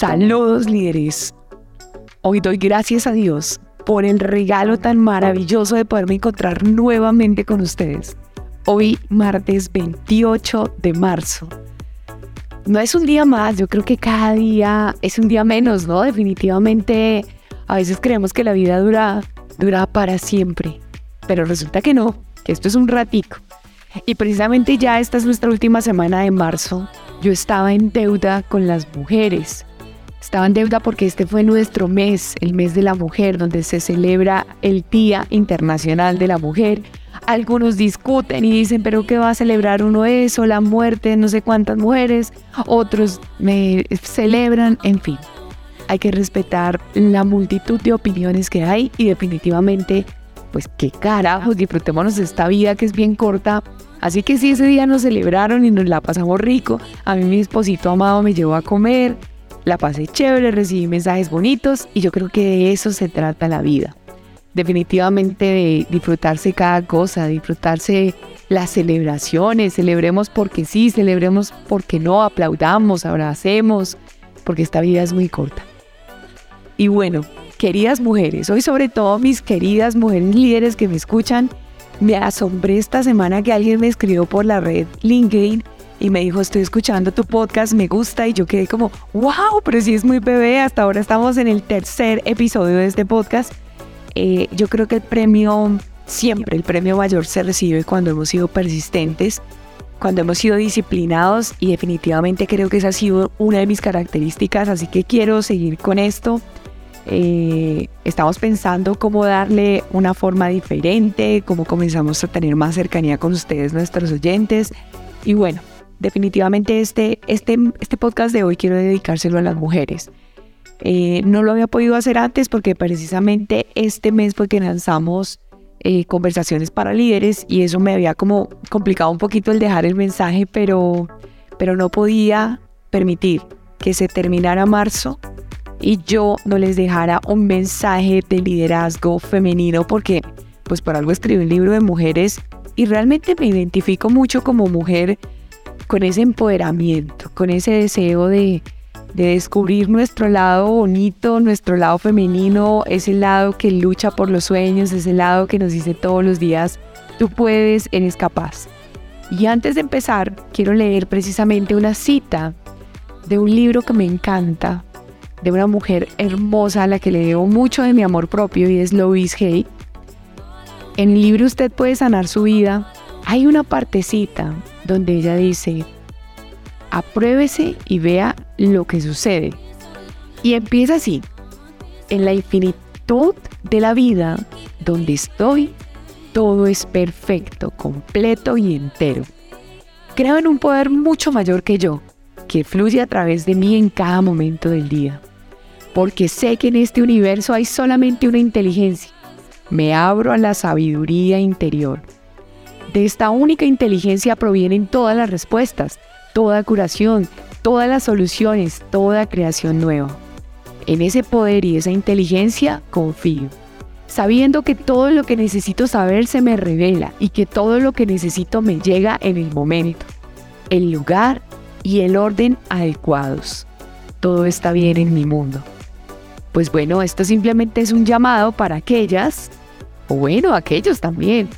Saludos líderes. Hoy doy gracias a Dios por el regalo tan maravilloso de poderme encontrar nuevamente con ustedes. Hoy martes 28 de marzo. No es un día más, yo creo que cada día es un día menos, ¿no? Definitivamente a veces creemos que la vida dura, dura para siempre, pero resulta que no, que esto es un ratico. Y precisamente ya esta es nuestra última semana de marzo. Yo estaba en deuda con las mujeres estaba en deuda porque este fue nuestro mes, el mes de la mujer, donde se celebra el Día Internacional de la Mujer. Algunos discuten y dicen, pero ¿qué va a celebrar uno eso? La muerte de no sé cuántas mujeres. Otros me celebran, en fin. Hay que respetar la multitud de opiniones que hay y definitivamente, pues qué carajos, disfrutémonos esta vida que es bien corta. Así que si ese día nos celebraron y nos la pasamos rico, a mí mi esposito amado me llevó a comer, la pasé chévere, recibí mensajes bonitos y yo creo que de eso se trata la vida. Definitivamente de disfrutarse cada cosa, disfrutarse las celebraciones, celebremos porque sí, celebremos porque no, aplaudamos, abracemos, porque esta vida es muy corta. Y bueno, queridas mujeres, hoy sobre todo mis queridas mujeres líderes que me escuchan, me asombré esta semana que alguien me escribió por la red LinkedIn y me dijo, estoy escuchando tu podcast, me gusta y yo quedé como, wow, pero sí es muy bebé, hasta ahora estamos en el tercer episodio de este podcast. Eh, yo creo que el premio, siempre el premio mayor se recibe cuando hemos sido persistentes, cuando hemos sido disciplinados y definitivamente creo que esa ha sido una de mis características, así que quiero seguir con esto. Eh, estamos pensando cómo darle una forma diferente, cómo comenzamos a tener más cercanía con ustedes, nuestros oyentes. Y bueno, definitivamente este, este, este podcast de hoy quiero dedicárselo a las mujeres. Eh, no lo había podido hacer antes porque precisamente este mes fue que lanzamos eh, conversaciones para líderes y eso me había como complicado un poquito el dejar el mensaje, pero, pero no podía permitir que se terminara marzo y yo no les dejara un mensaje de liderazgo femenino porque pues por algo escribí un libro de mujeres y realmente me identifico mucho como mujer con ese empoderamiento, con ese deseo de, descubrir nuestro lado bonito, nuestro lado femenino, ese lado que lucha por los sueños, ese lado que nos dice todos los días, tú puedes, eres capaz. Y antes de empezar, quiero leer precisamente una cita de un libro que me encanta, de una mujer hermosa a la que le debo mucho de mi amor propio y es Louise Hay. En el libro Usted puede sanar su vida. Hay una partecita donde ella dice, apruébese y vea lo que sucede. Y empieza así, en la infinitud de la vida donde estoy, todo es perfecto, completo y entero. Creo en un poder mucho mayor que yo, que fluye a través de mí en cada momento del día. Porque sé que en este universo hay solamente una inteligencia. Me abro a la sabiduría interior de esta única inteligencia provienen todas las respuestas, toda curación, todas las soluciones, toda creación nueva. En ese poder y esa inteligencia confío, sabiendo que todo lo que necesito saber se me revela y que todo lo que necesito me llega en el momento, el lugar y el orden adecuados. Todo está bien en mi mundo. Pues bueno, esto simplemente es un llamado para aquellas, o bueno, aquellos también,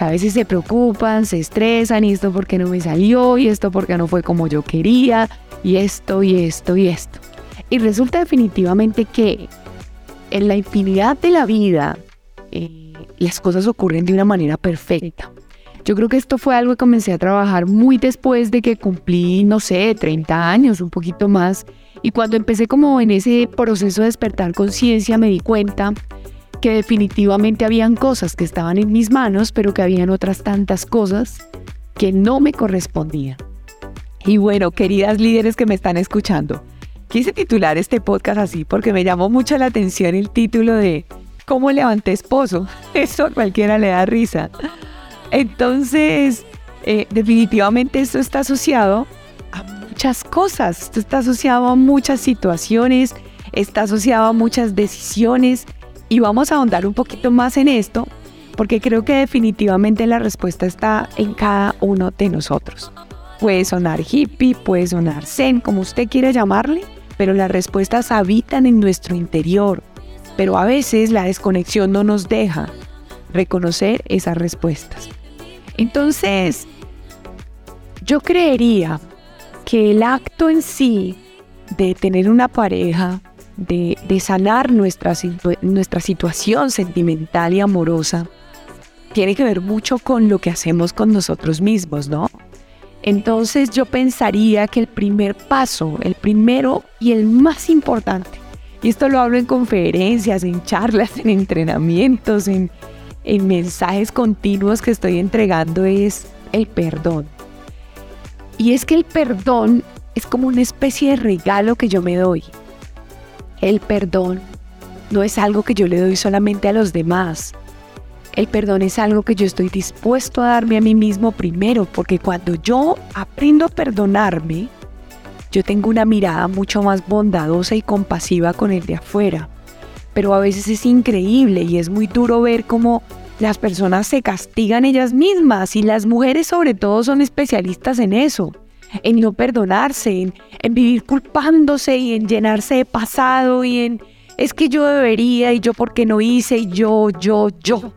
a veces se preocupan, se estresan y esto porque no me salió y esto porque no fue como yo quería y esto y esto y esto. Y resulta definitivamente que en la infinidad de la vida eh, las cosas ocurren de una manera perfecta. Yo creo que esto fue algo que comencé a trabajar muy después de que cumplí, no sé, 30 años, un poquito más. Y cuando empecé como en ese proceso de despertar conciencia me di cuenta que definitivamente habían cosas que estaban en mis manos, pero que habían otras tantas cosas que no me correspondían. Y bueno, queridas líderes que me están escuchando, quise titular este podcast así porque me llamó mucho la atención el título de ¿Cómo levanté esposo? Eso a cualquiera le da risa. Entonces, eh, definitivamente esto está asociado a muchas cosas, esto está asociado a muchas situaciones, está asociado a muchas decisiones, y vamos a ahondar un poquito más en esto porque creo que definitivamente la respuesta está en cada uno de nosotros. Puede sonar hippie, puede sonar zen, como usted quiera llamarle, pero las respuestas habitan en nuestro interior. Pero a veces la desconexión no nos deja reconocer esas respuestas. Entonces, yo creería que el acto en sí de tener una pareja, de, sanar nuestra, nuestra situación sentimental y amorosa, tiene que ver mucho con lo que hacemos con nosotros mismos, ¿no? Entonces yo pensaría que el primer paso, el primero y el más importante, y esto lo hablo en conferencias, en charlas, en entrenamientos, en, en mensajes continuos que estoy entregando, es el perdón. Y es que el perdón es como una especie de regalo que yo me doy. El perdón no es algo que yo le doy solamente a los demás. El perdón es algo que yo estoy dispuesto a darme a mí mismo primero, porque cuando yo aprendo a perdonarme, yo tengo una mirada mucho más bondadosa y compasiva con el de afuera. Pero a veces es increíble y es muy duro ver cómo las personas se castigan ellas mismas y las mujeres sobre todo son especialistas en eso en no perdonarse, en, vivir culpándose y en llenarse de pasado y en es que yo debería y yo porque no hice y yo, yo, yo.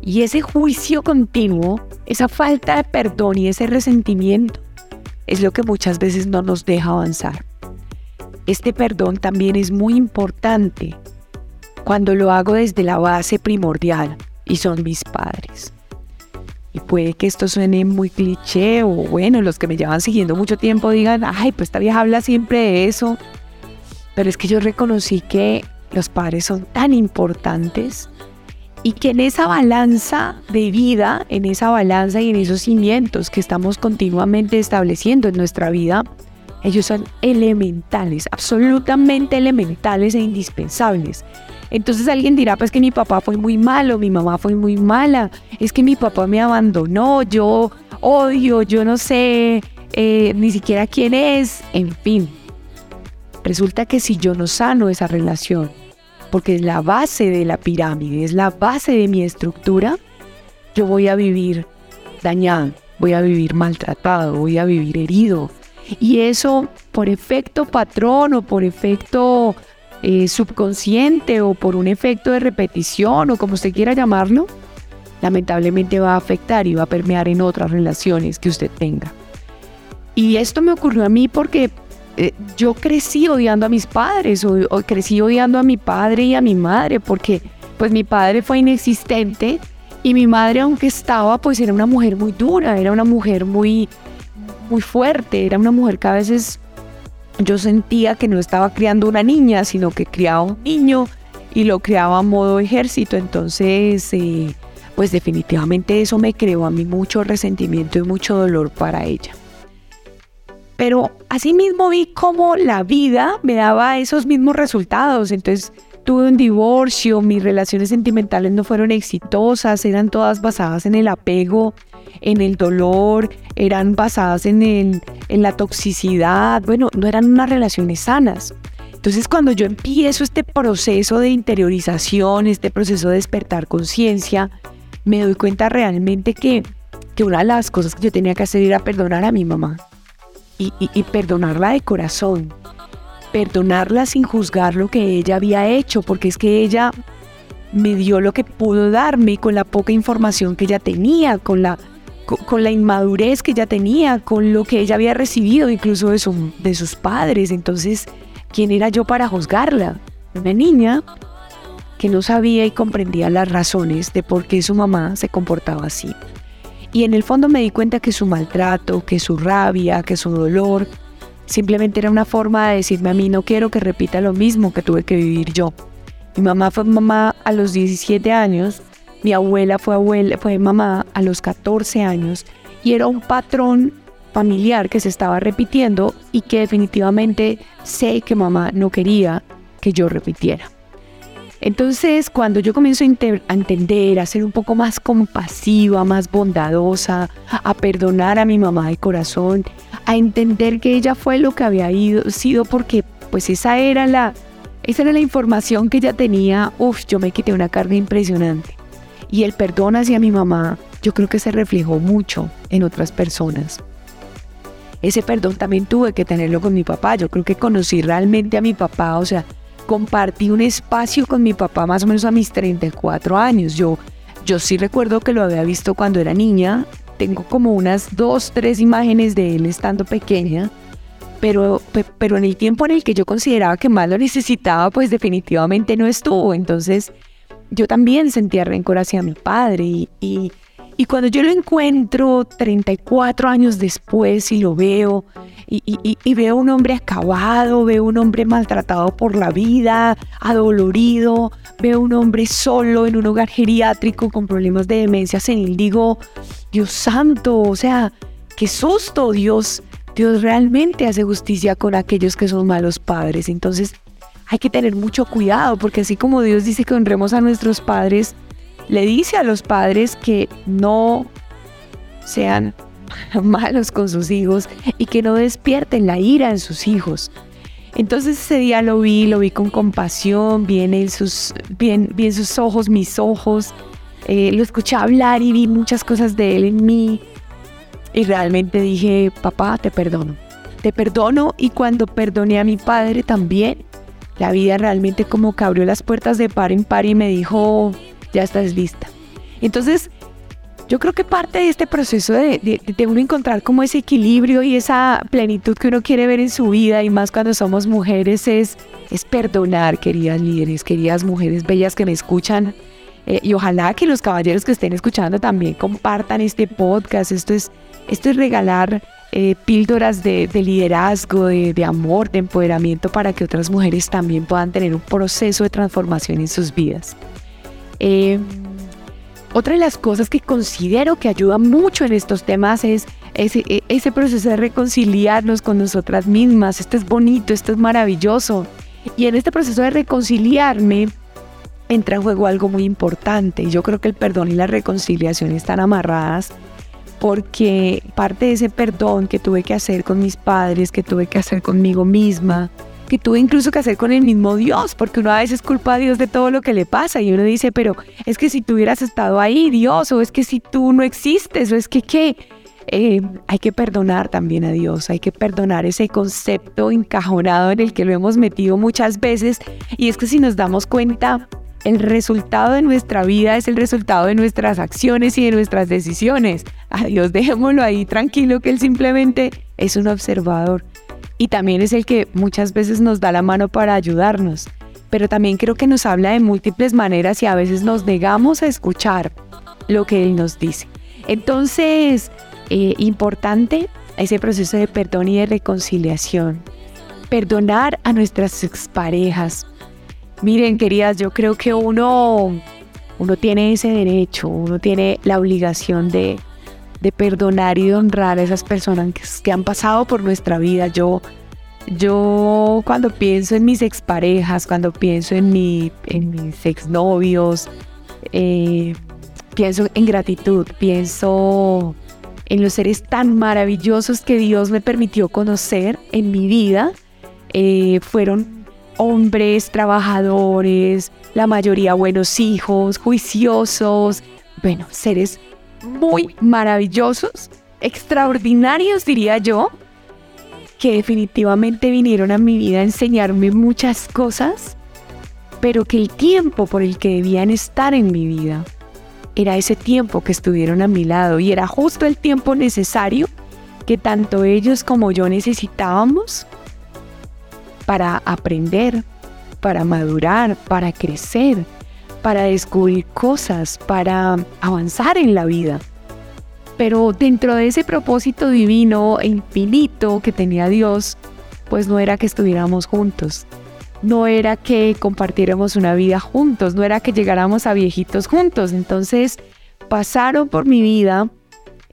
Y ese juicio continuo, esa falta de perdón y ese resentimiento es lo que muchas veces no nos deja avanzar. Este perdón también es muy importante cuando lo hago desde la base primordial y son mis padres. Y puede que esto suene muy cliché o bueno, los que me llevan siguiendo mucho tiempo digan, ay, pues esta vieja habla siempre de eso. Pero es que yo reconocí que los padres son tan importantes y que en esa balanza de vida, en esa balanza y en esos cimientos que estamos continuamente estableciendo en nuestra vida, ellos son elementales, absolutamente elementales e indispensables. Entonces alguien dirá, pues que mi papá fue muy malo, mi mamá fue muy mala, es que mi papá me abandonó, yo odio, yo no sé eh, ni siquiera quién es, en fin. Resulta que si yo no sano esa relación, porque es la base de la pirámide, es la base de mi estructura, yo voy a vivir dañado, voy a vivir maltratado, voy a vivir herido. Y eso por efecto patrón o por efecto eh, subconsciente o por un efecto de repetición o como usted quiera llamarlo, lamentablemente va a afectar y va a permear en otras relaciones que usted tenga. Y esto me ocurrió a mí porque eh, yo crecí odiando a mis padres o, crecí odiando a mi padre y a mi madre porque pues mi padre fue inexistente y mi madre aunque estaba pues era una mujer muy dura, era una mujer muy muy fuerte, era una mujer que a veces yo sentía que no estaba criando una niña, sino que criaba un niño y lo criaba a modo ejército. Entonces, eh, pues definitivamente eso me creó a mí mucho resentimiento y mucho dolor para ella. Pero asimismo vi cómo la vida me daba esos mismos resultados. Entonces tuve un divorcio, mis relaciones sentimentales no fueron exitosas, eran todas basadas en el apego en el dolor, eran basadas en, en la toxicidad, bueno, no eran unas relaciones sanas. Entonces cuando yo empiezo este proceso de interiorización, este proceso de despertar conciencia, me doy cuenta realmente que, que una de las cosas que yo tenía que hacer era perdonar a mi mamá y, y perdonarla de corazón, perdonarla sin juzgar lo que ella había hecho, porque es que ella me dio lo que pudo darme con la poca información que ella tenía, con la con, la inmadurez que ella tenía, con lo que ella había recibido incluso de, de sus padres. Entonces, ¿quién era yo para juzgarla? Una niña que no sabía y comprendía las razones de por qué su mamá se comportaba así. Y en el fondo me di cuenta que su maltrato, que su rabia, que su dolor, simplemente era una forma de decirme a mí no quiero que repita lo mismo que tuve que vivir yo. Mi mamá fue mamá a los 17 años mi abuela fue, abuela, fue mamá a los 14 años y era un patrón familiar que se estaba repitiendo y que definitivamente sé que mamá no quería que yo repitiera. Entonces, cuando yo comienzo a, entender, a ser un poco más compasiva, más bondadosa, a perdonar a mi mamá de corazón, a entender que ella fue lo que había ido, sido porque pues esa era la, esa era la información que ella tenía, uff, yo me quité una carga impresionante. Y el perdón hacia mi mamá, yo creo que se reflejó mucho en otras personas. ese perdón también tuve que tenerlo con mi papá. Yo creo que conocí realmente a mi papá, o sea, compartí un espacio con mi papá más o menos a mis 34 años. Yo, yo sí recuerdo que lo había visto cuando era niña. Tengo como unas dos, tres imágenes de él estando pequeña. Pero, pero en el tiempo en el que yo consideraba que más lo necesitaba, pues definitivamente no estuvo. Entonces yo también sentía rencor hacia mi padre y, y y cuando yo lo encuentro 34 años después y lo veo, y, veo un hombre acabado, veo un hombre maltratado por la vida, adolorido, veo un hombre solo en un hogar geriátrico con problemas de demencia senil, digo, Dios santo, o sea, qué susto, Dios, Dios realmente hace justicia con aquellos que son malos padres. Entonces hay que tener mucho cuidado, porque así como Dios dice que honremos a nuestros padres, le dice a los padres que no sean malos con sus hijos y que no despierten la ira en sus hijos. Entonces ese día lo vi, lo vi con compasión, vi en, sus, sus ojos mis ojos, eh, lo escuché hablar y vi muchas cosas de él en mí. Y realmente dije, papá, te perdono. Te perdono y cuando perdoné a mi padre también, la vida realmente como que abrió las puertas de par en par y me dijo, ya estás lista. Entonces, yo creo que parte de este proceso de, uno encontrar como ese equilibrio y esa plenitud que uno quiere ver en su vida y más cuando somos mujeres es, es perdonar, queridas líderes, queridas mujeres bellas que me escuchan. Eh, y ojalá que los caballeros que estén escuchando también compartan este podcast. Esto es, esto es regalar eh, píldoras de, liderazgo, de, amor, de empoderamiento para que otras mujeres también puedan tener un proceso de transformación en sus vidas. Eh, otra de las cosas que considero que ayuda mucho en estos temas es ese, e, ese, proceso de reconciliarnos con nosotras mismas. Esto es bonito, esto es maravilloso. Y en este proceso de reconciliarme entra en juego algo muy importante. Yo creo que el perdón y la reconciliación están amarradas porque parte de ese perdón que tuve que hacer con mis padres, que tuve que hacer conmigo misma, que tuve incluso que hacer con el mismo Dios, porque uno a veces culpa a Dios de todo lo que le pasa y uno dice, pero es que si tú hubieras estado ahí, Dios, o es que si tú no existes, o es que qué. Eh, hay que perdonar también a Dios, hay que perdonar ese concepto encajonado en el que lo hemos metido muchas veces y es que si nos damos cuenta, el resultado de nuestra vida es el resultado de nuestras acciones y de nuestras decisiones. A Dios dejémoslo ahí tranquilo que Él simplemente es un observador y también es el que muchas veces nos da la mano para ayudarnos, pero también creo que nos habla de múltiples maneras y a veces nos negamos a escuchar lo que Él nos dice. Entonces, eh, importante ese proceso de perdón y de reconciliación. Perdonar a nuestras exparejas. Miren, queridas, yo creo que uno, uno tiene ese derecho, uno tiene la obligación de, de perdonar y de honrar a esas personas que, han pasado por nuestra vida. Yo, yo cuando pienso en mis exparejas, cuando pienso en, mi, en mis exnovios, eh, pienso en gratitud, pienso en los seres tan maravillosos que Dios me permitió conocer en mi vida. Eh, fueron hombres, trabajadores, la mayoría buenos hijos, juiciosos, bueno, seres muy maravillosos, extraordinarios diría yo, que definitivamente vinieron a mi vida a enseñarme muchas cosas, pero que el tiempo por el que debían estar en mi vida era ese tiempo que estuvieron a mi lado y era justo el tiempo necesario que tanto ellos como yo necesitábamos para aprender, para madurar, para crecer, para descubrir cosas, para avanzar en la vida. Pero dentro de ese propósito divino e infinito que tenía Dios, pues no era que estuviéramos juntos, no era que compartiéramos una vida juntos, no era que llegáramos a viejitos juntos. Entonces pasaron por mi vida,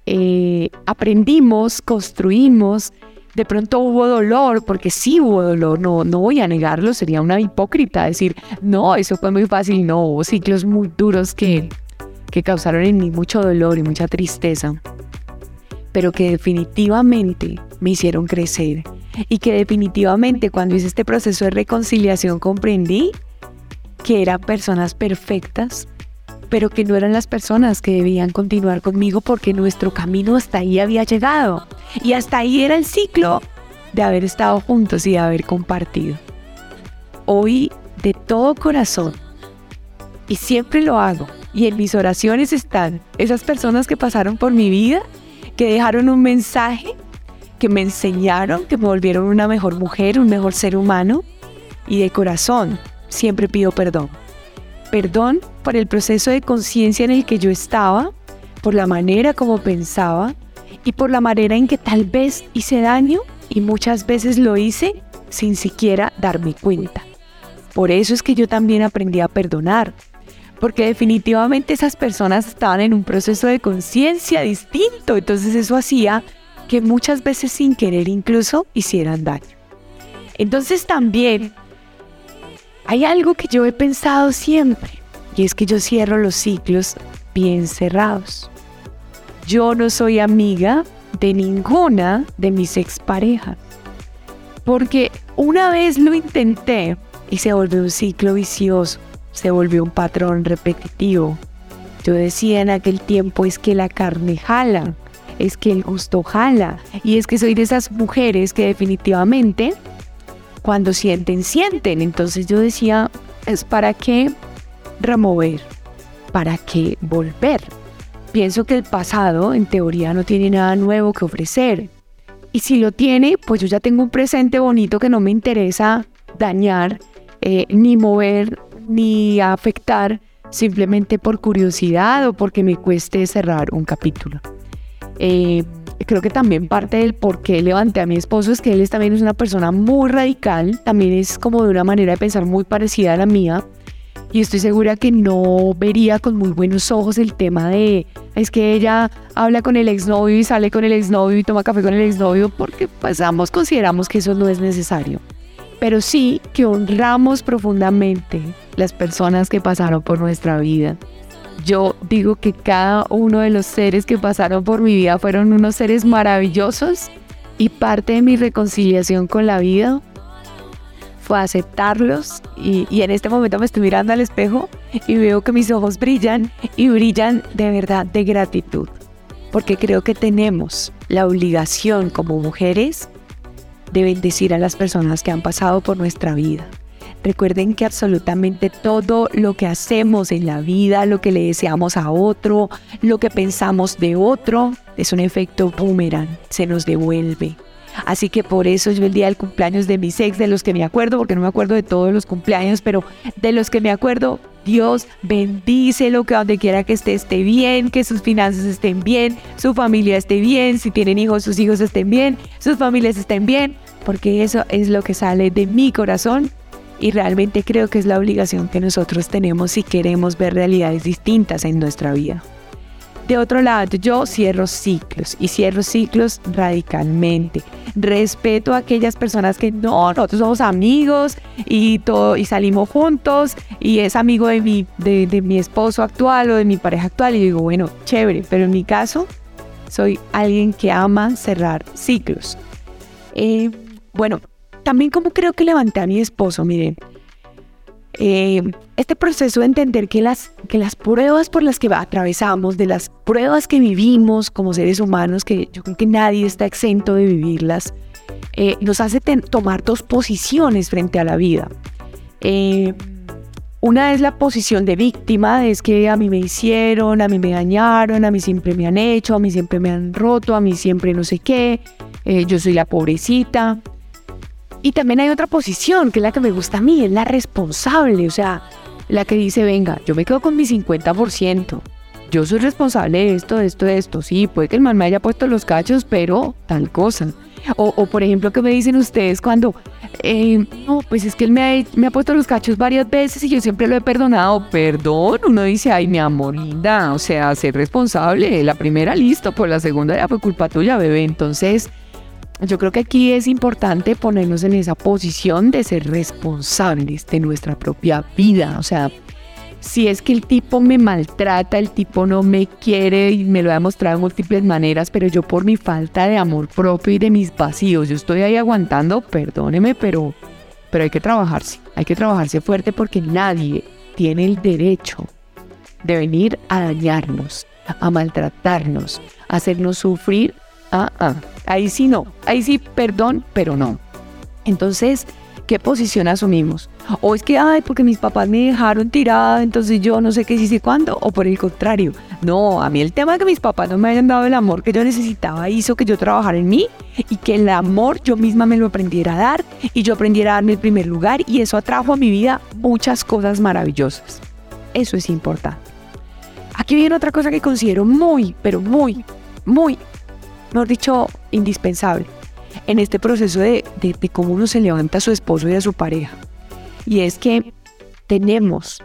eh, aprendimos, construimos, de pronto hubo dolor, porque sí hubo dolor, no, no voy a negarlo, sería una hipócrita decir, no, eso fue muy fácil, no, hubo ciclos muy duros que, que causaron en mí mucho dolor y mucha tristeza, pero que definitivamente me hicieron crecer y que definitivamente cuando hice este proceso de reconciliación comprendí que eran personas perfectas, pero que no eran las personas que debían continuar conmigo porque nuestro camino hasta ahí había llegado. Y hasta ahí era el ciclo de haber estado juntos y de haber compartido. Hoy, de todo corazón, y siempre lo hago, y en mis oraciones están esas personas que pasaron por mi vida, que dejaron un mensaje, que me enseñaron, que me volvieron una mejor mujer, un mejor ser humano, y de corazón siempre pido perdón. Perdón por el proceso de conciencia en el que yo estaba, por la manera como pensaba y por la manera en que tal vez hice daño y muchas veces lo hice sin siquiera darme cuenta. Por eso es que yo también aprendí a perdonar, porque definitivamente esas personas estaban en un proceso de conciencia distinto, entonces eso hacía que muchas veces sin querer incluso hicieran daño. Entonces también hay algo que yo he pensado siempre y es que yo cierro los ciclos bien cerrados. Yo no soy amiga de ninguna de mis exparejas porque una vez lo intenté y se volvió un ciclo vicioso, se volvió un patrón repetitivo. Yo decía en aquel tiempo es que la carne jala, es que el gusto jala y es que soy de esas mujeres que definitivamente cuando sienten, sienten. Entonces yo decía, es para qué remover, para qué volver. Pienso que el pasado en teoría no tiene nada nuevo que ofrecer. Y si lo tiene, pues yo ya tengo un presente bonito que no me interesa dañar, eh, ni mover, ni afectar, simplemente por curiosidad o porque me cueste cerrar un capítulo. Eh, creo que también parte del por qué levanté a mi esposo es que él también es una persona muy radical, también es como de una manera de pensar muy parecida a la mía. Y estoy segura que no vería con muy buenos ojos el tema de es que ella habla con el exnovio y sale con el exnovio y toma café con el exnovio porque pues ambos consideramos que eso no es necesario. Pero sí que honramos profundamente las personas que pasaron por nuestra vida yo digo que cada uno de los seres que pasaron por mi vida fueron unos seres maravillosos y parte de mi reconciliación con la vida fue aceptarlos. Y, y, en este momento me estoy mirando al espejo y veo que mis ojos brillan y brillan de verdad de gratitud porque creo que tenemos la obligación como mujeres de bendecir a las personas que han pasado por nuestra vida Recuerden que absolutamente todo lo que hacemos en la vida, lo que le deseamos a otro, lo que pensamos de otro, es un efecto boomerang, se nos devuelve. Así que por eso yo el día del cumpleaños de mis ex, de los que me acuerdo, porque no me acuerdo de todos los cumpleaños, pero de los que me acuerdo, Dios bendícelo, que donde quiera que esté esté bien, que sus finanzas estén bien, su familia esté bien, si tienen hijos, sus hijos estén bien, sus familias estén bien, porque eso es lo que sale de mi corazón y realmente creo que es la obligación que nosotros tenemos si queremos ver realidades distintas en nuestra vida. De otro lado, yo cierro ciclos y cierro ciclos radicalmente. Respeto a aquellas personas que no, nosotros somos amigos y, todo, y salimos juntos y es amigo de mi, de, mi esposo actual o de mi pareja actual. Y digo, bueno, chévere, pero en mi caso soy alguien que ama cerrar ciclos. Eh, bueno, también como creo que levanté a mi esposo, miren, eh, este proceso de entender que las, que las pruebas por las que atravesamos, de las pruebas que vivimos como seres humanos, que yo creo que nadie está exento de vivirlas, eh, nos hace tomar dos posiciones frente a la vida. Eh, una es la posición de víctima, es que a mí me hicieron, a mí me dañaron, a mí siempre me han hecho, a mí siempre me han roto, a mí siempre no sé qué, yo soy la pobrecita. Y también hay otra posición, que es la que me gusta a mí, es la responsable, o sea, la que dice, venga, yo me quedo con mi 50%. Yo soy responsable de esto, de esto, de esto. Sí, puede que el man me haya puesto los cachos, pero tal cosa. O, por ejemplo, que me dicen ustedes cuando, eh, no, pues es que él me ha, me ha, puesto los cachos varias veces y yo siempre lo he perdonado. Perdón, uno dice, ay, mi amor, linda, o sea, ser responsable. La primera listo, por la segunda ya fue culpa tuya, bebé. Entonces, yo creo que aquí es importante ponernos en esa posición de ser responsables de nuestra propia vida. O sea, si es que el tipo me maltrata, el tipo no me quiere y me lo ha demostrado de múltiples maneras, pero yo por mi falta de amor propio y de mis vacíos, yo estoy ahí aguantando, perdóneme, pero, pero hay que trabajarse, hay que trabajarse fuerte porque nadie tiene el derecho de venir a dañarnos, a maltratarnos, a hacernos sufrir, ah, ah, ahí sí no, ahí sí perdón, pero no. Entonces, ¿qué posición asumimos? O es que, ay, porque mis papás me dejaron tirada, entonces yo no sé qué, sé cuándo, o por el contrario. No, a mí el tema de que mis papás no me hayan dado el amor que yo necesitaba hizo que yo trabajara en mí y que el amor yo misma me lo aprendiera a dar y yo aprendiera a darme el primer lugar y eso atrajo a mi vida muchas cosas maravillosas. Eso es importante. Aquí viene otra cosa que considero muy, pero muy, muy, mejor dicho, indispensable en este proceso de, de, cómo uno se levanta a su esposo y a su pareja. Y es que tenemos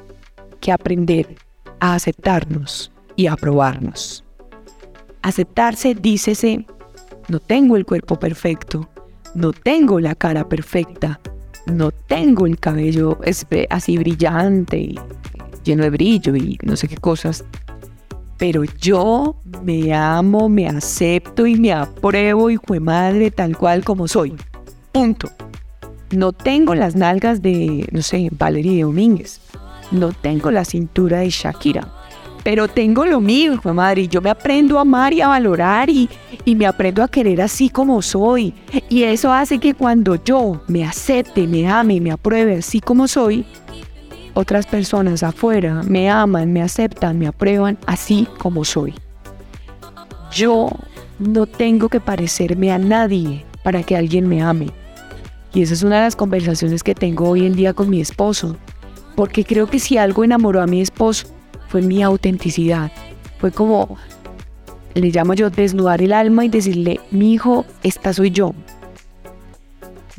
que aprender a aceptarnos y a aprobarnos. Aceptarse, dícese, no tengo el cuerpo perfecto, no tengo la cara perfecta, no tengo el cabello así brillante y lleno de brillo y no sé qué cosas, pero yo me amo, me acepto y me apruebo y fue madre tal cual como soy. Punto. No tengo las nalgas de, no sé, Valerie Domínguez. No tengo la cintura de Shakira. Pero tengo lo mío, hijo de madre. Y yo me aprendo a amar y a valorar y, y me aprendo a querer así como soy. Y eso hace que cuando yo me acepte, me ame, me apruebe así como soy, otras personas afuera me aman, me aceptan, me aprueban así como soy. Yo no tengo que parecerme a nadie para que alguien me ame. Y esa es una de las conversaciones que tengo hoy en día con mi esposo. Porque creo que si algo enamoró a mi esposo fue mi autenticidad. Fue como, le llamo yo, desnudar el alma y decirle, mi hijo, esta soy yo.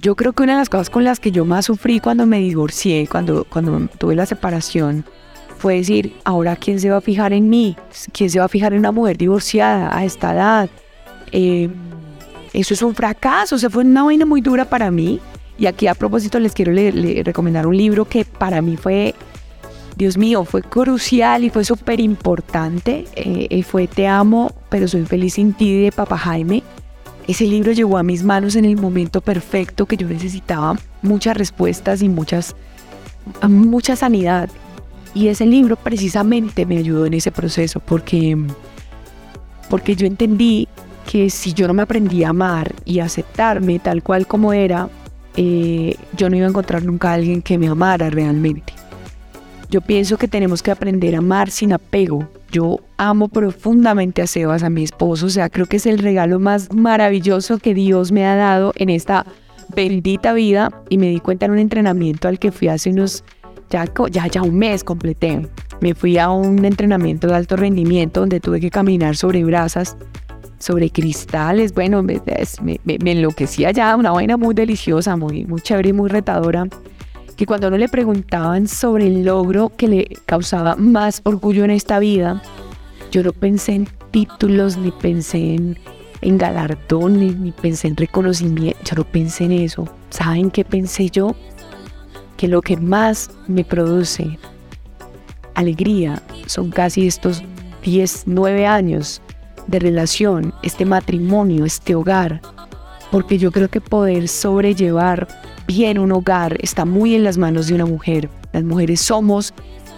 Yo creo que una de las cosas con las que yo más sufrí cuando me divorcié, cuando, cuando tuve la separación, fue decir, ahora quién se va a fijar en mí, quién se va a fijar en una mujer divorciada a esta edad. Eh, eso es un fracaso, o sea, fue una vaina muy dura para mí. Y aquí a propósito les quiero recomendar un libro que para mí fue, Dios mío, fue crucial y fue súper importante. Eh, fue Te amo, pero soy feliz sin ti de Papá Jaime. Ese libro llegó a mis manos en el momento perfecto que yo necesitaba muchas respuestas y muchas, mucha sanidad. Y ese libro precisamente me ayudó en ese proceso porque, porque yo entendí que si yo no me aprendí a amar y aceptarme tal cual como era, eh, yo no iba a encontrar nunca a alguien que me amara realmente. Yo pienso que tenemos que aprender a amar sin apego. Yo amo profundamente a Sebas, a mi esposo, o sea, creo que es el regalo más maravilloso que Dios me ha dado en esta bendita vida y me di cuenta en un entrenamiento al que fui hace unos, ya, ya, ya un mes completé. Me fui a un entrenamiento de alto rendimiento donde tuve que caminar sobre brasas sobre cristales. Bueno, me, me, enloquecía ya, una vaina muy deliciosa, muy, muy chévere y muy retadora. Que cuando uno le preguntaban sobre el logro que le causaba más orgullo en esta vida, yo no pensé en títulos, ni pensé en, en galardones, ni pensé en reconocimiento, yo no pensé en eso. ¿Saben qué pensé yo? Que lo que más me produce alegría son casi estos 10, 9 años de relación, este matrimonio, este hogar, porque yo creo que poder sobrellevar bien un hogar está muy en las manos de una mujer. Las mujeres somos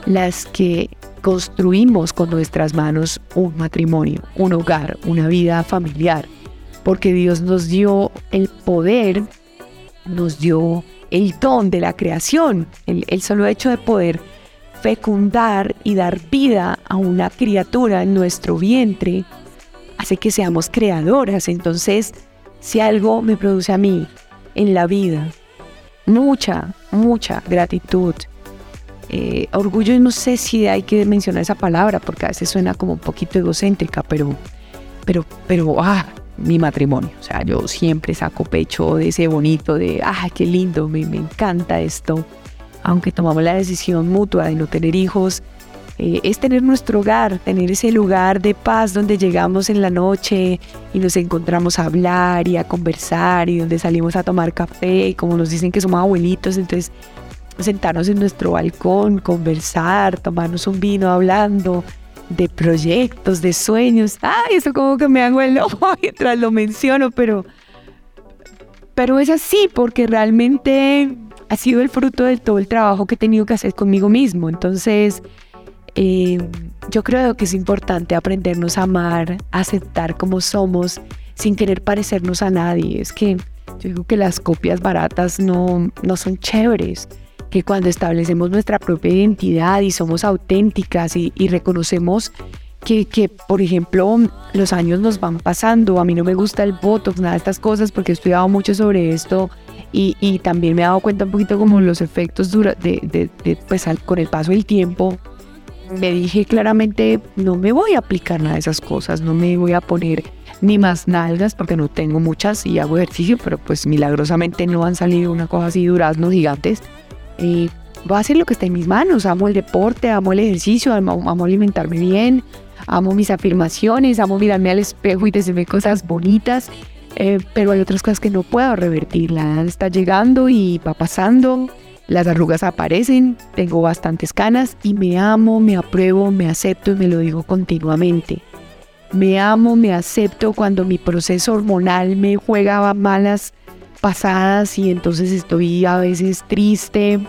las que construimos con nuestras manos un matrimonio, un hogar, una vida familiar, porque Dios nos dio el poder, nos dio el don de la creación, el, solo hecho de poder fecundar y dar vida a una criatura en nuestro vientre hace que seamos creadoras. Entonces, si algo me produce a mí en la vida, mucha, mucha gratitud, eh, orgullo, no sé si hay que mencionar esa palabra porque a veces suena como un poquito egocéntrica, pero, pero, pero, ah, mi matrimonio. O sea, yo siempre saco pecho de ese bonito, de, ah, qué lindo, me, me encanta esto. Aunque tomamos la decisión mutua de no tener hijos, eh, es tener nuestro hogar, tener ese lugar de paz donde llegamos en la noche y nos encontramos a hablar y a conversar y donde salimos a tomar café y como nos dicen que somos abuelitos, entonces sentarnos en nuestro balcón, conversar, tomarnos un vino hablando de proyectos, de sueños. Ay, eso como que me hago el ojo mientras lo menciono, pero, pero es así porque realmente ha sido el fruto de todo el trabajo que he tenido que hacer conmigo mismo. Entonces, Eh, yo creo que es importante aprendernos a amar, aceptar como somos, sin querer parecernos a nadie. Es que yo digo que las copias baratas no, no son chéveres, que cuando establecemos nuestra propia identidad y somos auténticas y, reconocemos que, que, por ejemplo, los años nos van pasando, a mí no me gusta el Botox, nada de estas cosas, porque he estudiado mucho sobre esto y, y también me he dado cuenta un poquito como los efectos dura, de, de, de, pues, con el paso del tiempo. Me dije claramente, no me voy a aplicar nada de esas cosas, no me voy a poner ni más nalgas porque no tengo muchas y hago ejercicio, pero pues milagrosamente no han salido una cosa así duraznos gigantes. Y voy a hacer lo que está en mis manos. Amo el deporte, amo el ejercicio, amo, alimentarme bien, amo mis afirmaciones, amo mirarme al espejo y decirme cosas bonitas. Eh, pero hay otras cosas que no puedo revertir. La edad está llegando y va pasando. Las arrugas aparecen, tengo bastantes canas y me amo, me apruebo, me acepto y me lo digo continuamente. Me amo, me acepto cuando mi proceso hormonal me juega malas pasadas y entonces estoy a veces triste,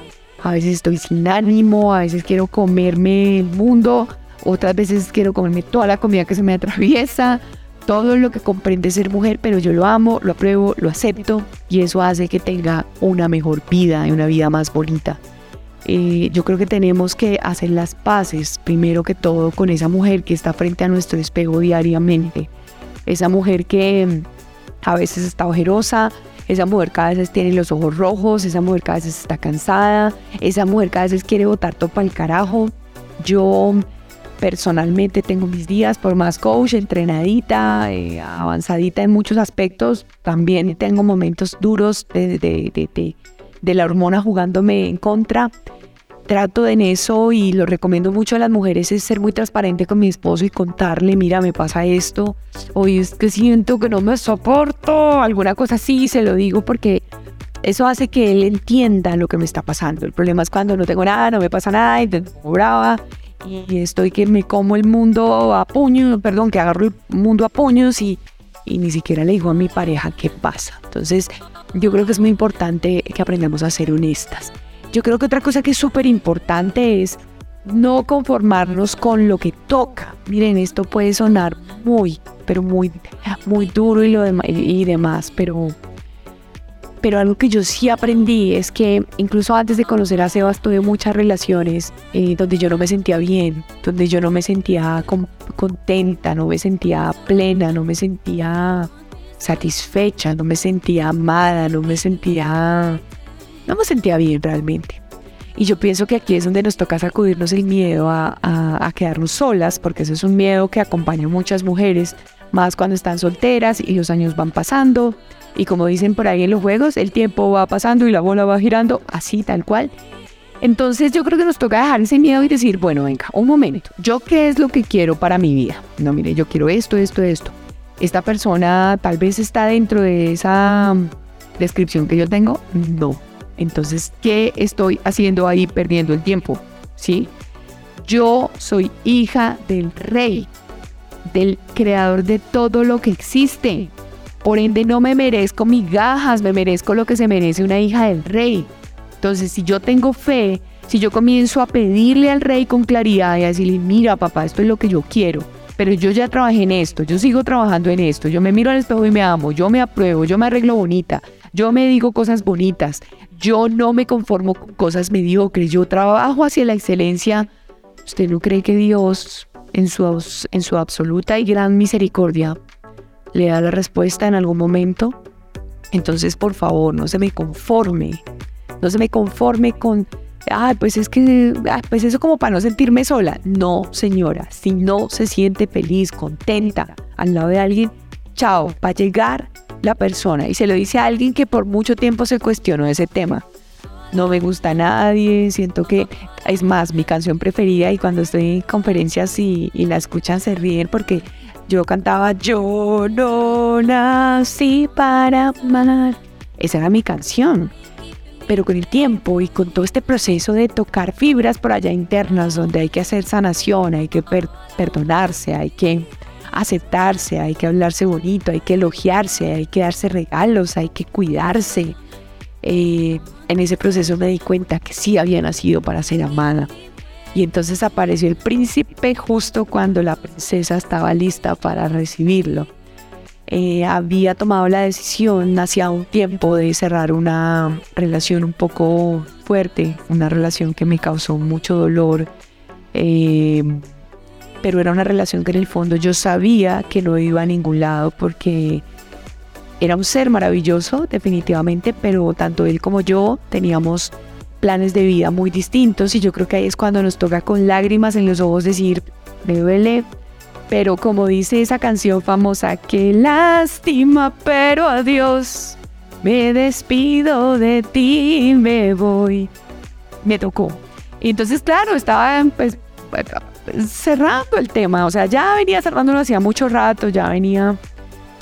a veces estoy sin ánimo, a veces quiero comerme el mundo, otras veces quiero comerme toda la comida que se me atraviesa, todo lo que comprende ser mujer, pero yo lo amo, lo apruebo, lo acepto y eso hace que tenga una mejor vida y una vida más bonita. Eh, yo creo que tenemos que hacer las paces, primero que todo, con esa mujer que está frente a nuestro espejo diariamente. Esa mujer que mm, a veces está ojerosa, esa mujer cada vez tiene los ojos rojos, esa mujer cada vez está cansada, esa mujer cada vez quiere botar todo para el carajo. Yo personalmente tengo mis días por más coach, entrenadita, eh, avanzadita en muchos aspectos. También tengo momentos duros de, de, de, de la hormona jugándome en contra trato en eso y lo recomiendo mucho a las mujeres es ser muy transparente con mi esposo y contarle, mira, me pasa esto, hoy es que siento que no me soporto, alguna cosa así, se lo digo porque eso hace que él entienda lo que me está pasando. El problema es cuando no tengo nada, no me pasa nada, y tengo brava y estoy que me como el mundo a puños, perdón, que agarro el mundo a puños y, y ni siquiera le digo a mi pareja qué pasa. Entonces, yo creo que es muy importante que aprendamos a ser honestas. Yo creo que otra cosa que es súper importante es no conformarnos con lo que toca. Miren, esto puede sonar muy, pero muy, muy duro y, lo y demás, pero, pero algo que yo sí aprendí es que incluso antes de conocer a Sebas tuve muchas relaciones eh, donde yo no me sentía bien, donde yo no me sentía contenta, no me sentía plena, no me sentía satisfecha, no me sentía amada, no me sentía no me sentía bien realmente. Y yo pienso que aquí es donde nos toca sacudirnos el miedo a, quedarnos solas, porque eso es un miedo que acompaña a muchas mujeres, más cuando están solteras y los años van pasando. Y como dicen por ahí en los juegos, el tiempo va pasando y la bola va girando, así tal cual. Entonces yo creo que nos toca dejar ese miedo y decir, bueno, venga, un momento, ¿yo qué es lo que quiero para mi vida? No, mire, yo quiero esto, esto, esto. Esta persona tal vez está dentro de esa descripción que yo tengo. No, entonces, ¿qué estoy haciendo ahí perdiendo el tiempo? ¿Sí? Yo soy hija del rey, del creador de todo lo que existe. Por ende, no me merezco migajas, me merezco lo que se merece una hija del rey. Entonces, si yo tengo fe, si yo comienzo a pedirle al rey con claridad y a decirle, mira papá, esto es lo que yo quiero, pero yo ya trabajé en esto, yo sigo trabajando en esto, yo me miro al espejo y me amo, yo me apruebo, yo me arreglo bonita, yo me digo cosas bonitas, yo no me conformo con cosas mediocres, yo trabajo hacia la excelencia. ¿Usted no cree que Dios, en su, en su absoluta y gran misericordia, le da la respuesta en algún momento? Entonces, por favor, no se me conforme. No se me conforme con, ay, pues es que, pues eso como para no sentirme sola. No, señora, si no se siente feliz, contenta al lado de alguien, chao, va a llegar la persona y se lo dice a alguien que por mucho tiempo se cuestionó ese tema. No me gusta a nadie, siento que es más mi canción preferida y cuando estoy en conferencias y, la escuchan se ríen porque yo cantaba Yo no nací para amar. Esa era mi canción. Pero con el tiempo y con todo este proceso de tocar fibras por allá internas donde hay que hacer sanación, hay que perdonarse, hay que aceptarse, hay que hablarse bonito, hay que elogiarse, hay que darse regalos, hay que cuidarse. Eh, en ese proceso me di cuenta que sí había nacido para ser amada. Y entonces apareció el príncipe justo cuando la princesa estaba lista para recibirlo. Eh, había tomado la decisión hacía un tiempo de cerrar una relación un poco fuerte, una relación que me causó mucho dolor, eh, pero era una relación que en el fondo yo sabía que no iba a ningún lado porque era un ser maravilloso definitivamente, pero tanto él como yo teníamos planes de vida muy distintos y yo creo que ahí es cuando nos toca con lágrimas en los ojos decir, me duele, pero como dice esa canción famosa, qué lástima, pero adiós, me despido de ti, me voy. Me tocó. Y entonces, claro, estaba pues, cerrando el tema, o sea, ya venía cerrándolo hacía mucho rato, ya venía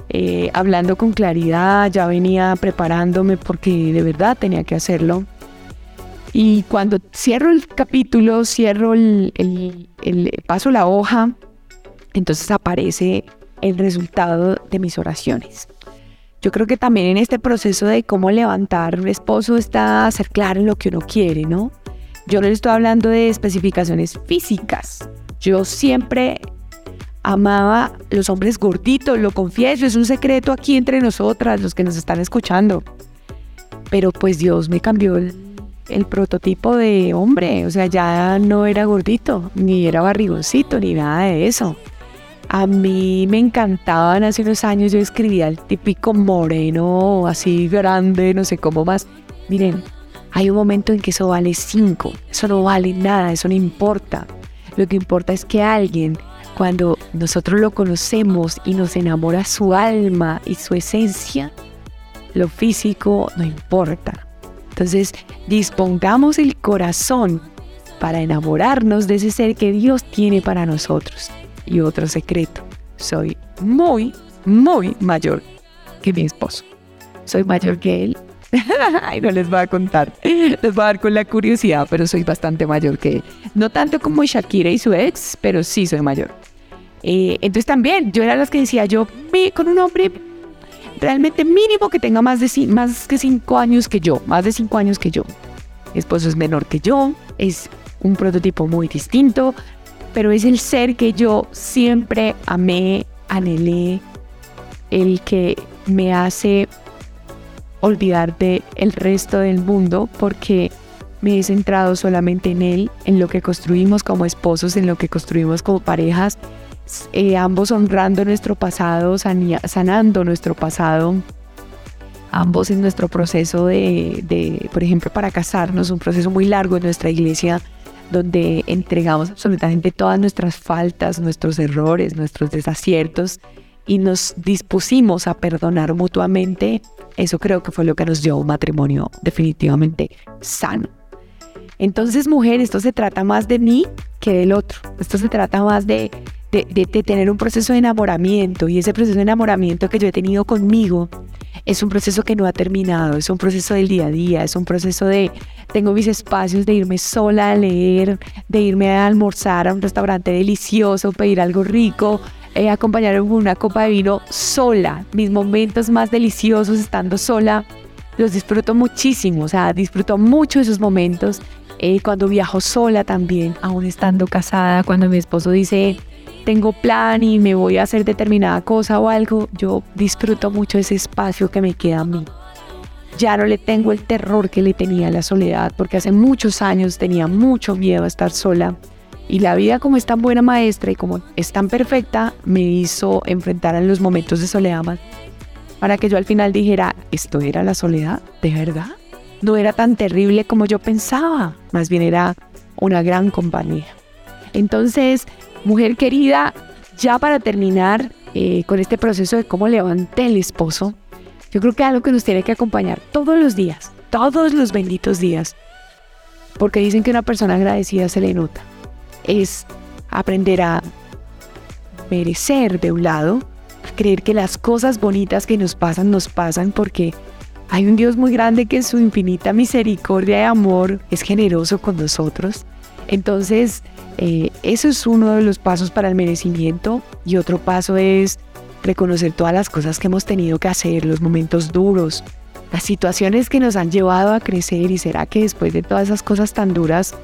eh, hablando con claridad, ya venía preparándome porque de verdad tenía que hacerlo. Y cuando cierro el capítulo, cierro el, el, paso la hoja, entonces aparece el resultado de mis oraciones. Yo creo que también en este proceso de cómo levantar un esposo está ser claro en lo que uno quiere, ¿no? Yo no le estoy hablando de especificaciones físicas. Yo siempre amaba los hombres gorditos, lo confieso, es un secreto aquí entre nosotras, los que nos están escuchando. Pero pues Dios me cambió el el prototipo de hombre, o sea, ya no era gordito, ni era barrigoncito, ni nada de eso. A mí me encantaban hace unos años, yo escribía el típico moreno, así grande, no sé cómo más. Miren, hay un momento en que eso vale cinco, eso no vale nada, eso no importa. Lo que importa es que alguien, cuando nosotros lo conocemos y nos enamora su alma y su esencia, lo físico no importa. Entonces, dispongamos el corazón para enamorarnos de ese ser que Dios tiene para nosotros. Y otro secreto, soy muy, muy mayor que mi esposo. Soy mayor que él. Ay, no les voy a contar. Les voy a dar con la curiosidad, pero soy bastante mayor que él. No tanto como Shakira y su ex, pero sí soy mayor. Eh, entonces también, yo era las que decía, yo con un hombre realmente mínimo que tenga más de más que cinco años que yo, más de cinco años que yo. Mi esposo es menor que yo, es un prototipo muy distinto, pero es el ser que yo siempre amé, anhelé, el que me hace olvidar de el resto del mundo porque me he centrado solamente en él, en lo que construimos como esposos, en lo que construimos como parejas eh, ambos honrando nuestro pasado, sanando nuestro pasado, ambos en nuestro proceso de, por ejemplo, para casarnos, un proceso muy largo en nuestra iglesia, donde entregamos absolutamente todas nuestras faltas, nuestros errores, nuestros desaciertos y nos dispusimos a perdonar mutuamente. Eso creo que fue lo que nos dio un matrimonio definitivamente sano. Entonces, mujer, esto se trata más de mí que del otro. Esto se trata más de de, tener un proceso de enamoramiento y ese proceso de enamoramiento que yo he tenido conmigo es un proceso que no ha terminado, es un proceso del día a día, es un proceso de, tengo mis espacios de irme sola a leer, de irme a almorzar a un restaurante delicioso, pedir algo rico, eh, acompañarme con una copa de vino sola, mis momentos más deliciosos estando sola, los disfruto muchísimo, o sea, disfruto mucho esos momentos. Eh, cuando viajo sola también, aún estando casada, cuando mi esposo dice, tengo plan y me voy a hacer determinada cosa o algo, yo disfruto mucho ese espacio que me queda a mí. Ya no le tengo el terror que le tenía a la soledad, porque hace muchos años tenía mucho miedo a estar sola. Y la vida como es tan buena maestra y como es tan perfecta, me hizo enfrentar a los momentos de soledad. Para que yo al final dijera, ¿esto era la soledad? ¿De verdad? No era tan terrible como yo pensaba, más bien era una gran compañía. Entonces, Mujer querida, ya para terminar eh, con este proceso de cómo levanté el esposo, yo creo que algo que nos tiene que acompañar todos los días, todos los benditos días, porque dicen que una persona agradecida se le nota, es aprender a merecer de un lado, a creer que las cosas bonitas que nos pasan nos pasan porque hay un Dios muy grande que en su infinita misericordia y amor es generoso con nosotros. Entonces, eh, eso es uno de los pasos para el merecimiento y otro paso es reconocer todas las cosas que hemos tenido que hacer, los momentos duros, las situaciones que nos han llevado a crecer y será que después de todas esas cosas tan duras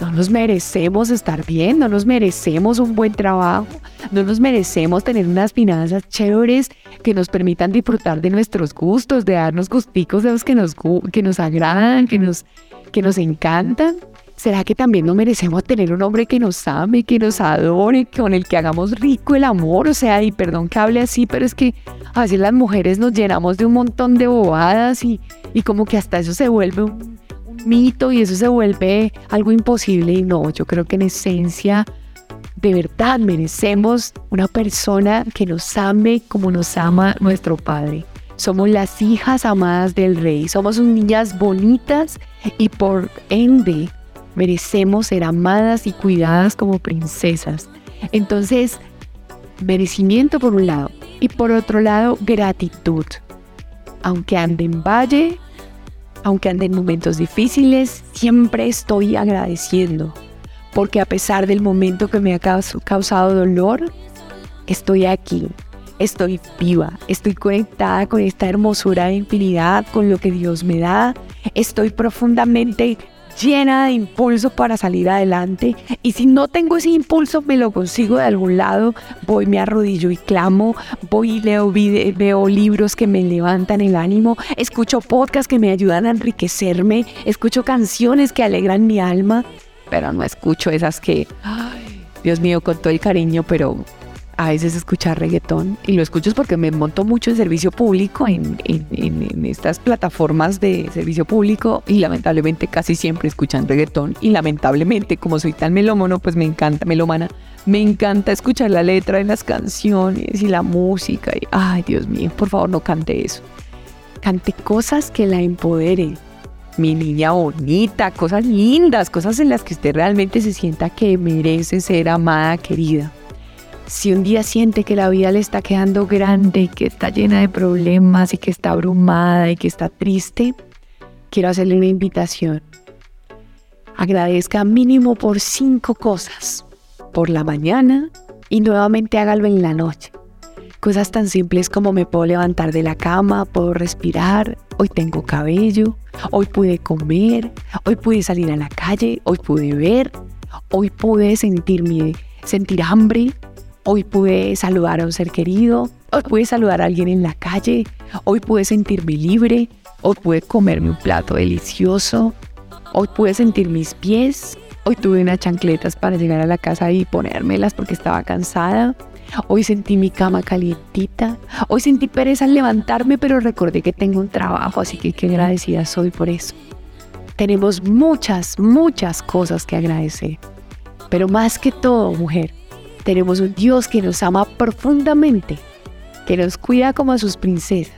no nos merecemos estar bien, no nos merecemos un buen trabajo, no nos merecemos tener unas finanzas chéveres que nos permitan disfrutar de nuestros gustos, de darnos gusticos de los que nos, que nos agradan, que nos, que nos encantan. ¿Será que también no merecemos tener un hombre que nos ame, que nos adore, con el que hagamos rico el amor? O sea, y perdón que hable así, pero es que a veces las mujeres nos llenamos de un montón de bobadas y, y como que hasta eso se vuelve un, mito y eso se vuelve algo imposible. Y no, yo creo que en esencia, de verdad merecemos una persona que nos ame como nos ama nuestro Padre. Somos las hijas amadas del Rey, somos niñas bonitas y por ende merecemos ser amadas y cuidadas como princesas. Entonces, merecimiento por un lado y por otro lado, gratitud. Aunque ande en valle, aunque ande en momentos difíciles, siempre estoy agradeciendo, porque a pesar del momento que me ha causado dolor, estoy aquí, estoy viva, estoy conectada con esta hermosura de infinidad, con lo que Dios me da, estoy profundamente llena de impulso para salir adelante. Y si no tengo ese impulso me lo consigo de algún lado, voy, me arrodillo y clamo, voy y leo, veo libros que me levantan el ánimo, escucho podcasts que me ayudan a enriquecerme, escucho canciones que alegran mi alma, pero no escucho esas que, ay, Dios mío, con todo el cariño, pero a veces escuchar reggaetón y lo escucho porque me monto mucho en servicio público, en, estas plataformas de servicio público y lamentablemente casi siempre escuchan reggaetón y lamentablemente como soy tan melómono pues me encanta, melómana, me encanta escuchar la letra de las canciones y la música ay Dios mío, por favor no cante eso. Cante cosas que la empoderen. Mi niña bonita, cosas lindas, cosas en las que usted realmente se sienta que merece ser amada, querida. Si un día siente que la vida le está quedando grande y que está llena de problemas y que está abrumada y que está triste, quiero hacerle una invitación. Agradezca mínimo por cinco cosas. Por la mañana y nuevamente hágalo en la noche. Cosas tan simples como me puedo levantar de la cama, puedo respirar, hoy tengo cabello, hoy pude comer, hoy pude salir a la calle, hoy pude ver, hoy pude sentirme, sentir hambre, Hoy pude saludar a un ser querido, hoy pude saludar a alguien en la calle, hoy pude sentirme libre, hoy pude comerme un plato delicioso, hoy pude sentir mis pies, hoy tuve unas chancletas para llegar a la casa y ponérmelas porque estaba cansada. Hoy sentí mi cama calientita. Hoy sentí pereza al levantarme, pero recordé que tengo un trabajo, así que qué agradecida soy por eso. Tenemos muchas, muchas cosas que agradecer. Pero más que todo, mujer, tenemos un Dios que nos ama profundamente, que nos cuida como a sus princesas.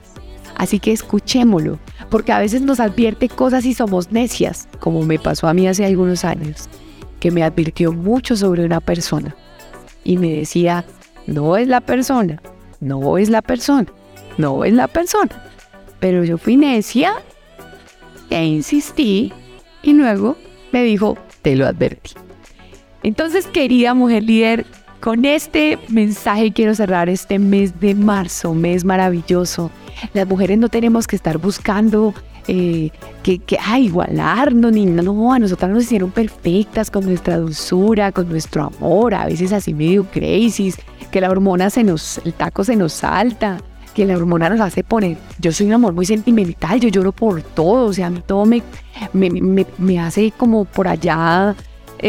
Así que escuchémoslo, porque a veces nos advierte cosas y somos necias, como me pasó a mí hace algunos años, que me advirtió mucho sobre una persona. Y me decía, no es la persona, no es la persona, no es la persona. Pero yo fui necia e insistí y luego me dijo, te lo advertí. Entonces, querida mujer líder, con este mensaje quiero cerrar este mes de marzo, mes maravilloso. Las mujeres no tenemos que estar buscando eh, que, que igualarnos, ni no, a nosotras nos hicieron perfectas con nuestra dulzura, con nuestro amor, a veces así medio crazy, que la hormona se nos, el taco se nos salta, que la hormona nos hace poner, yo soy un amor muy sentimental, yo lloro por todo, o sea, a mí todo me, me, me, me hace como por allá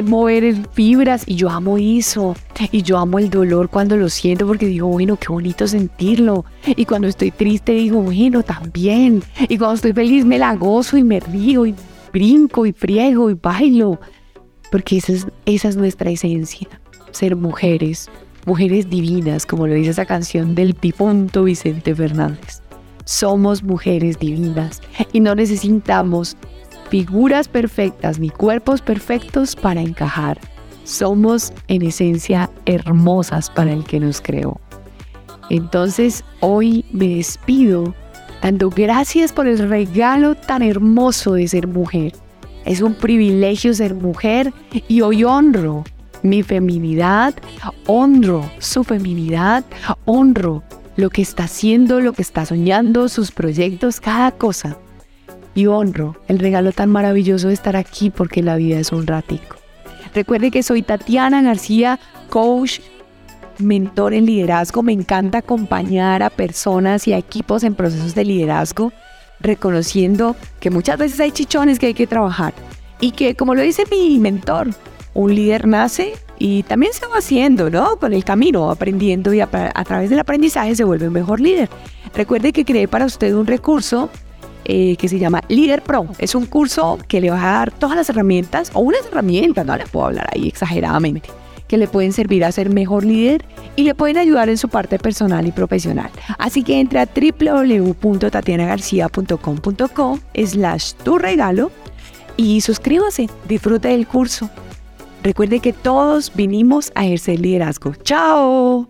mover fibras y yo amo eso. Y yo amo el dolor cuando lo siento porque digo, bueno, qué bonito sentirlo y cuando estoy triste digo, bueno, también y cuando estoy feliz me la gozo y me río y brinco y friego y bailo. Porque esa es, esa es nuestra esencia, ser mujeres, mujeres divinas, como lo dice esa canción del pipunto Vicente Fernández. Somos mujeres divinas y no necesitamos figuras perfectas ni cuerpos perfectos para encajar. Somos en esencia hermosas para el que nos creó. Entonces hoy me despido dando gracias por el regalo tan hermoso de ser mujer. Es un privilegio ser mujer y hoy honro mi feminidad, honro su feminidad, honro lo que está haciendo, lo que está soñando, sus proyectos, cada cosa y honro el regalo tan maravilloso de estar aquí porque la vida es un ratico. Recuerde que soy Tatiana García, coach, mentor en liderazgo. Me encanta acompañar a personas y a equipos en procesos de liderazgo, reconociendo que muchas veces hay chichones que hay que trabajar y que, como lo dice mi mentor, un líder nace y también se va haciendo, ¿no? Con el camino, aprendiendo y a, a través del aprendizaje se vuelve un mejor líder. Recuerde que creé para usted un recurso eh, que se llama Líder Pro. Es un curso que le va a dar todas las herramientas, o unas herramientas, no le puedo hablar ahí exageradamente, que le pueden servir a ser mejor líder y le pueden ayudar en su parte personal y profesional. Así que entra a www.tatianagarcia.com.co slash tu regalo y suscríbase, disfrute del curso. Recuerde que todos vinimos a ejercer liderazgo. ¡Chao!